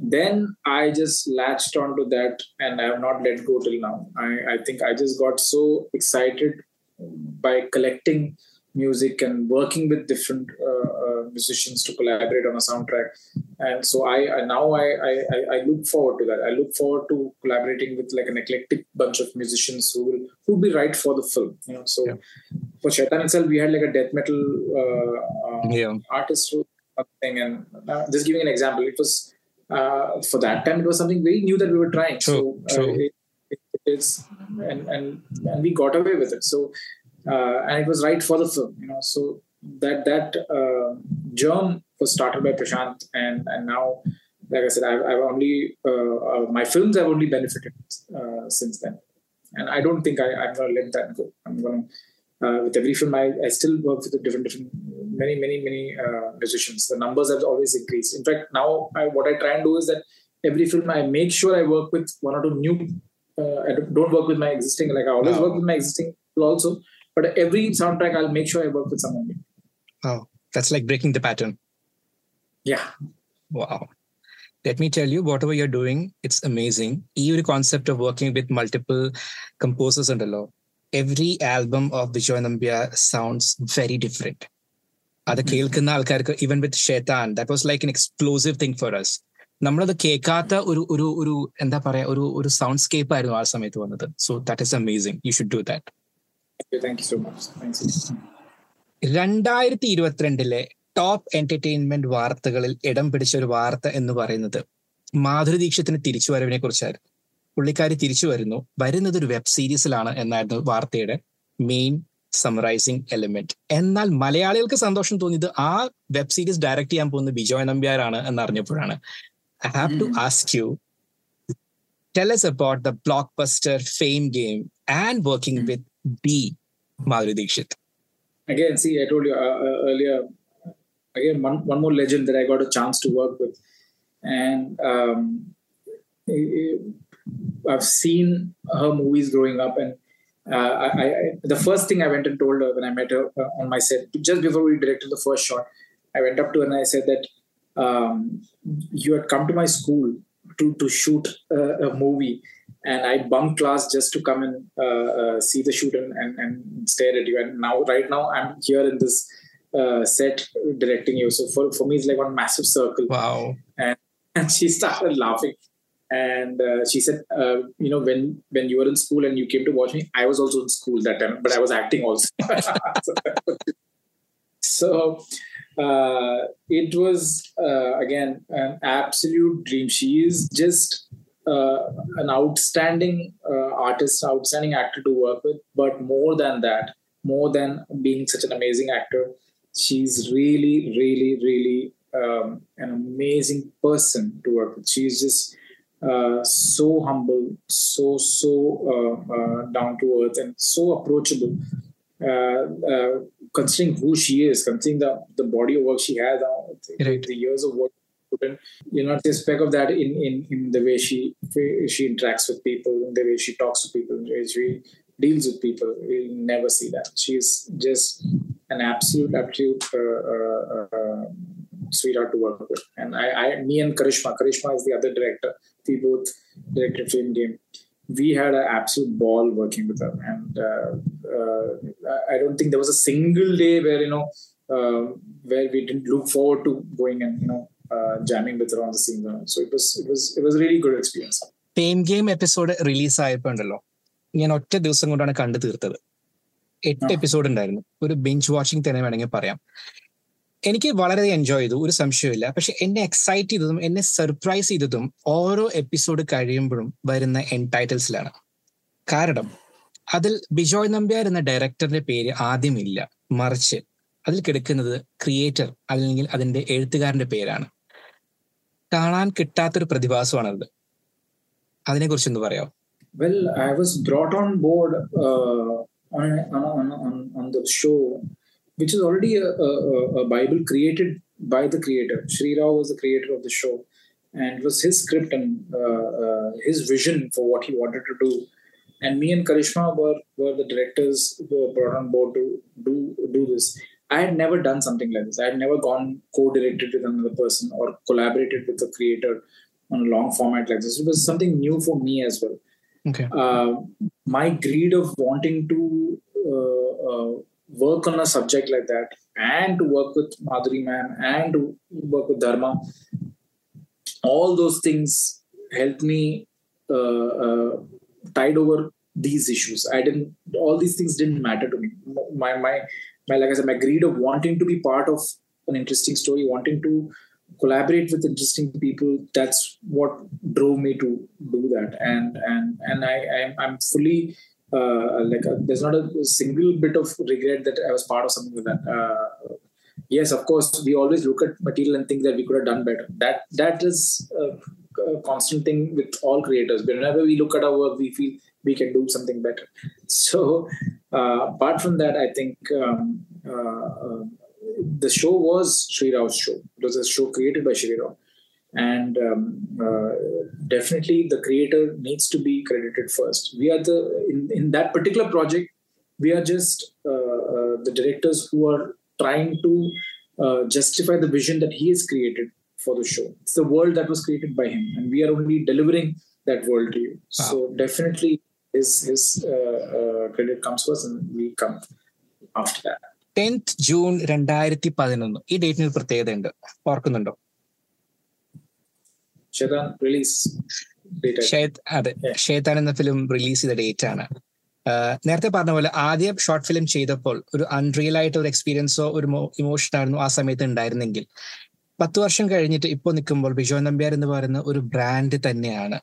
then i just latched onto that and i have not let go till now. I i think i just got so excited by collecting music and working with different uh, musicians to collaborate on a soundtrack and so I, I now I, I I- look forward to that. I look forward to collaborating with like an eclectic bunch of musicians who will who will be right for the film. You know, so Yeah. for Shaitan itself, we had like a death metal uh, uh, Yeah. artist who thing, and uh, just giving an example, it was uh, for that time it was something very new that we were trying. True, so true. Uh, it, it, it's and and and we got away with it. So uh, and it was right for the film. You know, so that that uh, germ was started by Prashant, and and now, like I said, I've, I've only uh, uh, my films have only benefited uh, since then, and I don't think I, I'm going to let that go. I'm going to. Uh, with every film, I, I still work with different, different, many, many, many uh, musicians. The numbers have always increased. In fact, now I, what I try and do is that every film I make sure I work with one or two new. Uh, I don't- work with my existing. Like I always Wow. work with my existing also, but every soundtrack I'll make sure I work with someone new. Oh, that's like breaking the pattern. Yeah. Wow. Let me tell you, whatever you're doing, it's amazing. Even the concept of working with multiple composers under law. Every album of Bejoy sounds very different. അത് കേൾക്കുന്ന ആൾക്കാർക്ക് even with Shaitan that was like an explosive thing for us നമ്മളത് കേൾക്കാത്ത ഒരു ഒരു ഒരു എന്താ പറയാ ഒരു ഒരു സൗണ്ട് സ്കേപ്പ് ആയിരുന്നു ആ സമയത്ത് വന്നത് so that is amazing you should do that so much രണ്ടായിരത്തി ഇരുപത്തിരണ്ടിലെ ടോപ്പ് എന്റർടൈൻമെന്റ് വാർത്തകളിൽ ഇടം പിടിച്ച ഒരു വാർത്ത എന്ന് പറയുന്നത് മാധുരി ദീക്ഷത്തിന് തിരിച്ചുവരവിനെ കുറിച്ചായിരുന്നു പുള്ളിക്കാരി തിരിച്ചു വരുന്നു വരുന്നത് ഒരു വെബ് സീരീസിലാണ് എന്നായിരുന്നു വാർത്തയുടെ മെയിൻ സമറൈസിംഗ് എലിമെന്റ് എന്നാൽ മലയാളികൾക്ക് സന്തോഷം തോന്നിയത് ആ വെബ് സീരീസ് ഡയറക്ട് ചെയ്യാൻ പോകുന്നത് ബിജോയ് നമ്പ്യാരാണ് എന്ന് അറിഞ്ഞപ്പോഴാണ് I have to ask you tell about the blockbuster fame game and working with be Madhuri Dixit. Again, see, I told you uh, uh, earlier. Again, one, one more legend that I got a chance to work with, and um, I've seen her movies growing up, and uh, I, I, the first thing I went and told her when I met her uh, on my set, just before we directed the first shot, I went up to her and I said that um, you had come to my school to to shoot uh, a movie, and I bunked class just to come and uh, uh, see the shoot and, and, and stare at you. And now, right now, I'm here in this uh, set directing you. So for, for me, it's like one massive circle. Wow. And she started laughing. And uh, she said, uh, you know, when when you were in school and you came to watch me, I was also in school that time, but I was acting also. so uh, it was uh, again an absolute dream. She is just uh, an outstanding uh, artist, outstanding actor to work with. But more than that, more than being such an amazing actor, she's really, really, really um, an amazing person to work with. She's just uh, so humble, so so uh, uh, down to earth, and so approachable. Uh, uh, considering who she is, considering the, the body of work she has, the, Right. the years of work you know, a speck of that in, in, in the way she she interacts with people, in the way she talks to people, in the way she deals with people. We'll never see that. She's just an absolute, absolute uh, uh, uh, sweetheart to work with. And I, I, me and Karishma, Karishma is the other director. We both directed Fame Game. We had an absolute ball working with her, and uh, uh, I don't think there was a single day where you know uh, where we didn't look forward to going and you know uh, jamming with her on the scene. So it was it was it was a really good experience. Fame game episode release ആയപ്പോ ഉണ്ടല്ലോ ഞാൻ ഒറ്റ ദിവസം കൊണ്ടാണ് കണ്ടു തീർത്തത്. എട്ട്. Episode ഉണ്ടായിരുന്നു. ഒരു ബെഞ്ച് വാച്ചിങ് തന്നെ വേണമെങ്കിൽ പറയാം. എനിക്ക് വളരെ എൻജോയ് ചെയ്തു. ഒരു സംശയമില്ല പക്ഷെ എന്നെ എക്സൈറ്റ് ചെയ്തതും എന്നെ സർപ്രൈസ് ചെയ്തതും ഓരോ എപ്പിസോഡ് കഴിയുമ്പോഴും വരുന്ന എൻ ടൈറ്റിൽസിലാണ് കാരണം അതിൽ ബിജോയ് നമ്പ്യാർ എന്ന ഡയറക്ടറിന്റെ പേര് ആദ്യമില്ല. മറിച്ച് അതിൽ കിടക്കുന്നത് ക്രിയേറ്റർ അല്ലെങ്കിൽ അതിന്റെ എഴുത്തുകാരന്റെ പേരാണ്. Well, I was brought on board well I was on the show which is already a, a, bible created by the creator Sri Rao was the creator of the show and it was his script and uh, uh, his vision for what he wanted to do. And me and Karishma were, were the directors who were brought on board to do do this. I had never done something like this. I had never gone co-directed with another person or collaborated with a creator on a long format like this. It was something new for me as well. Okay. Uh, my greed of wanting to uh, uh, work on a subject like that and to work with Madhuri ma'am and to work with Dharma, all those things helped me uh, uh, tide over these issues. I didn't. All these things didn't matter to me. My my my, like I said, my greed of wanting to be part of an interesting story, wanting to collaborate with interesting people that's what drove me to do that. And and and i i'm, I'm fully uh, like uh there's not a single bit of regret that i was part of something like that. Uh, yes of course we always look at material and think that we could have done better. That that is a, a constant thing with all creators. Whenever we look at our work we feel we can do something better. So uh, apart from that i think um, uh, uh, the show was Sri Rao's show. It was a show created by Sri Rao. And um, uh, definitely the creator needs to be credited first. We are the, in, in that particular project, we are just uh, uh, the directors who are trying to uh, justify the vision that he has created for the show. It's the world that was created by him, and we are only delivering that world to you. So definitely his, his uh, uh, credit comes first, and we come after that. Tenth June രണ്ടായിരത്തി പതിനൊന്ന് ഈ ഡേറ്റിന് ഒരു പ്രത്യേകതയുണ്ട്. ഓർക്കുന്നുണ്ടോ? Shaitan release date. Sheth അതെ. ഷേത്താൻ എന്ന film release ചെയ്ത ഡേറ്റ് ആണ്. നേരത്തെ പറഞ്ഞ പോലെ ആദ്യം ഷോർട്ട് ഫിലിം ചെയ്തപ്പോൾ ഒരു അൺറിയൽ ആയിട്ട് ഒരു എക്സ്പീരിയൻസോ ഒരു ഇമോഷൻ ആയിരുന്നു ആ സമയത്ത് ഉണ്ടായിരുന്നെങ്കിൽ. പത്ത് വർഷം കഴിഞ്ഞിട്ട് ഇപ്പോൾ നിൽക്കുമ്പോൾ ബിജോ നമ്പ്യാർ എന്ന് പറയുന്ന ഒരു ബ്രാൻഡ് തന്നെയാണ്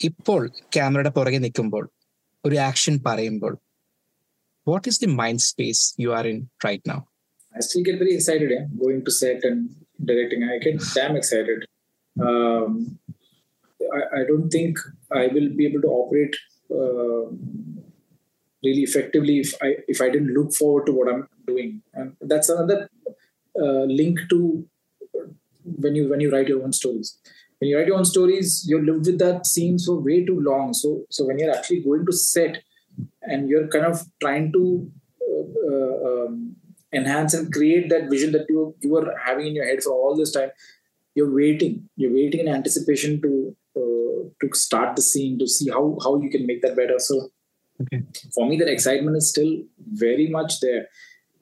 ഇപ്പോൾ ക്യാമറയുടെ പുറകെ നിൽക്കുമ്പോൾ ഒരു ആക്ഷൻ പറയുമ്പോൾ what is the mind space you are in right now I still get very excited, yeah, going to set and directing. I get damn excited. Um, I, I don't think I will be able to operate uh, really effectively if I if I didn't look forward to what I'm doing, and that's another uh, link to when you when you write your own stories. When you write your own stories, you live with that scene for way too long. So so when you're actually going to set and you're kind of trying to uh, uh, um, enhance and create that vision that you you were having in your head for all this time you're waiting you're waiting in anticipation to uh, to start the scene to see how how you can make that better so Okay. for me that excitement is still very much there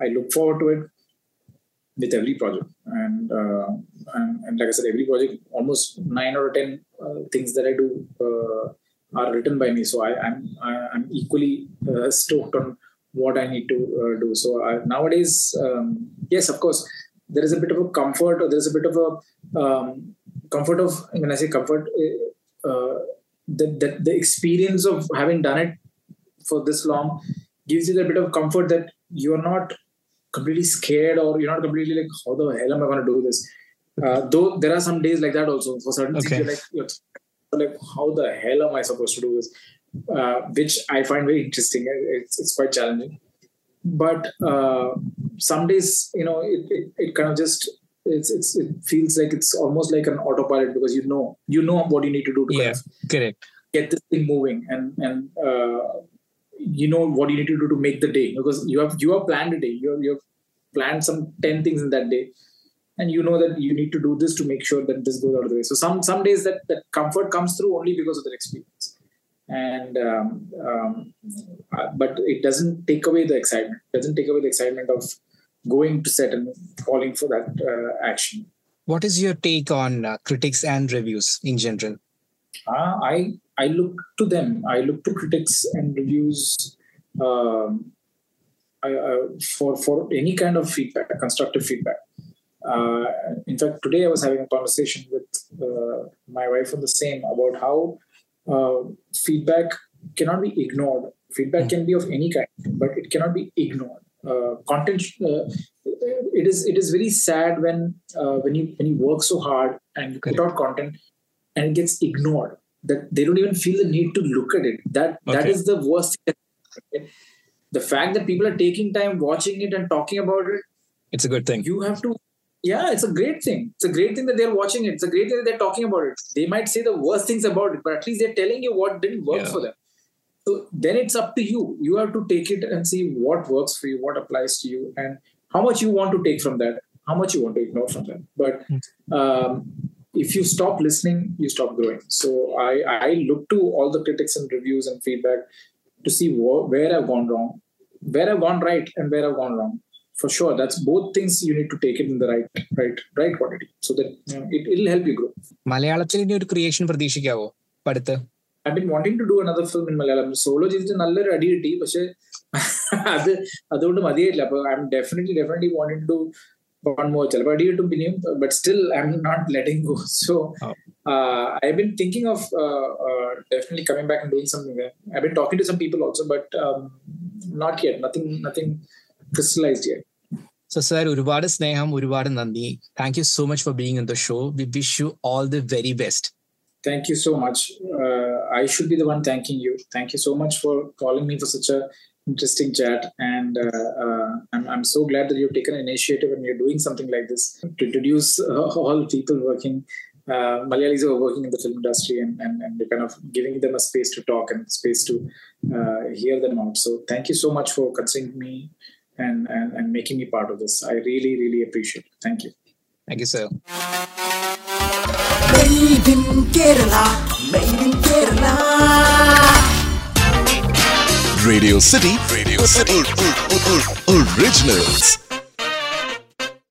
i look forward to it with every project and uh, and, and like i said every project almost 9 or 10 uh, things that i do uh, are written by me so i i'm I, i'm equally uh, stoked on what I need to uh, do. So I, nowadays, um, yes, of course, there is a bit of a comfort, or there is a bit of a um, comfort of when I say comfort, uh, the the experience of having done it for this long gives you a bit of comfort that you are not completely scared or you're not completely like how the hell am I going to do this. Uh, though there are some days like that also for certain Okay. things you're like you're like how the hell am I supposed to do this uh, which I find very interesting. It's, it's quite challenging. But uh, some days, you know, it, it, it kind of just it's, it's it feels like it's almost like an autopilot because you know you know what you need to do to kind Yeah. of correct get this thing moving and and uh, you know what you need to do to make the day. Because you have you have planned a day. You have, you have planned some 10 things in that day. And you know that you need to do this to make sure that this goes out of the way. So some some days that that comfort comes through only because of that experience. And um, um, uh, but it doesn't take away the excitement. It doesn't take away the excitement of going to set and calling for that uh, action. What is your take on uh, critics and reviews in general? Uh, I I look to them. I look to critics and reviews um, I, for for any kind of feedback, constructive feedback. Uh, in fact, today I was having a conversation with uh, my wife on the same about how uh, feedback cannot be ignored. Feedback can be of any kind, but it cannot be ignored. Uh, content uh, it is it is very sad when uh, when you when you work so hard and you put out content and it gets ignored that they don't even feel the need to look at it that okay. that is the worst thing. the fact that people are taking time watching it and talking about it it's a good thing you have to yeah it's a great thing it's a great thing that they're watching it it's a great thing that they're talking about it they might say the worst things about it but at least they're telling you what didn't work yeah. for them so then it's up to you. You have to take it and see what works for you, what applies to you, and how much you want to take from that, how much you want to ignore from that. But um, if you stop listening, you stop growing. So I, I look to all the critics and reviews and feedback to see wh- where I've gone wrong, where I've gone right, and where I've gone wrong. For sure, that's both things you need to take it in the right, right, right quantity, so that you know, it, it'll help you grow. മലയാളത്തിൽ ഇനി ഒരു creation പ്രതീക്ഷിക്കാവോ അടുത്ത് I been wanting to do another film in Malayalam solo ചെയ്തിട്ട് നല്ലൊരു അടി കിട്ടി പക്ഷെ അത് അതുകൊണ്ട് മതിയായില്ല അപ്പൊ I M definitely definitely wanting to one more ചിലപ്പോൾ അടി കിട്ടും പിന്നെയും but still I am not letting go so I been thinking of definitely coming back and doing something I been talking to some people also but not yet nothing nothing crystallised yet so sir ഒരുപാട് സ്നേഹം ഒരുപാട് നന്ദി thank you so much for being in the show we wish you all the very best Thank you so much. Uh, I should be the one thanking you. Thank you so much for calling me for such a interesting chat. And uh, uh, I'm, I'm so glad that you've taken initiative and you're doing something like this to introduce all people working, Malayalis who are working in the film industry and, and, and kind of giving them a space to talk and space to hear them out. So thank you so much for considering me and, and, and making me part of this. I really, really appreciate it. Thank you. Thank you, sir. Made in Kerala, made in Kerala. Radio City, Radio City, originals.